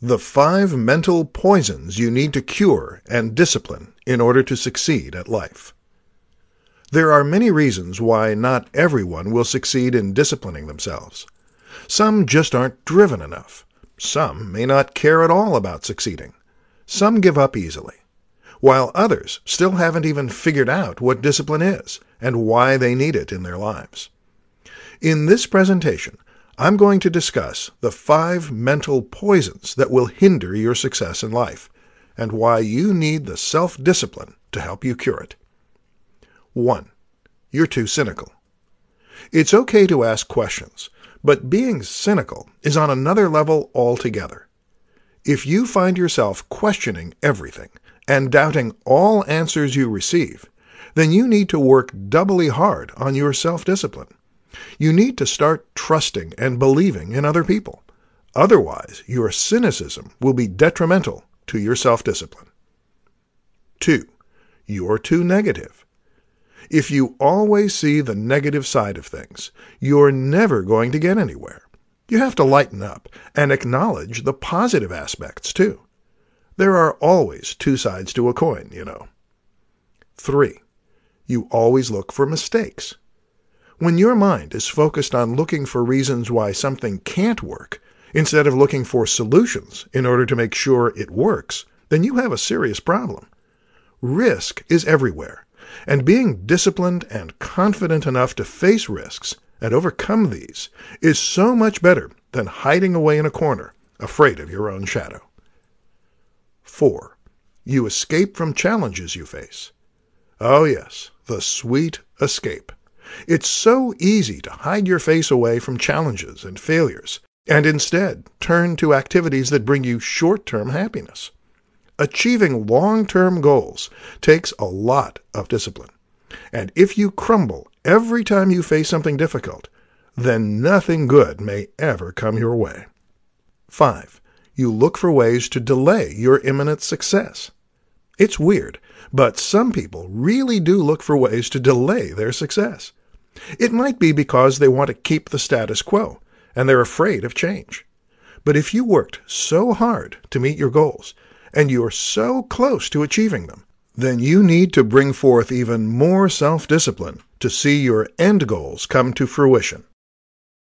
The five mental poisons you need to cure and discipline in order to succeed at life. There are many reasons why not everyone will succeed in disciplining themselves. Some just aren't driven enough. Some may not care at all about succeeding. Some give up easily. While others still haven't even figured out what discipline is and why they need it in their lives. In this presentation, I'm going to discuss the five mental poisons that will hinder your success in life and why you need the self-discipline to help you cure it. 1. You're too cynical. It's okay to ask questions, but being cynical is on another level altogether. If you find yourself questioning everything and doubting all answers you receive, then you need to work doubly hard on your self-discipline. You need to start trusting and believing in other people. Otherwise, your cynicism will be detrimental to your self-discipline. 2. You're too negative. If you always see the negative side of things, you're never going to get anywhere. You have to lighten up and acknowledge the positive aspects too. There are always two sides to a coin, you know. 3. You always look for mistakes. When your mind is focused on looking for reasons why something can't work, instead of looking for solutions in order to make sure it works, then you have a serious problem. Risk is everywhere, and being disciplined and confident enough to face risks and overcome these is so much better than hiding away in a corner, afraid of your own shadow. 4. You escape from challenges you face. Oh yes, the sweet escape. It's so easy to hide your face away from challenges and failures, and instead turn to activities that bring you short-term happiness. Achieving long-term goals takes a lot of discipline. And if you crumble every time you face something difficult, then nothing good may ever come your way. 5. You look for ways to delay your imminent success. It's weird, but some people really do look for ways to delay their success. It might be because they want to keep the status quo, and they're afraid of change. But if you worked so hard to meet your goals, and you're so close to achieving them, then you need to bring forth even more self-discipline to see your end goals come to fruition.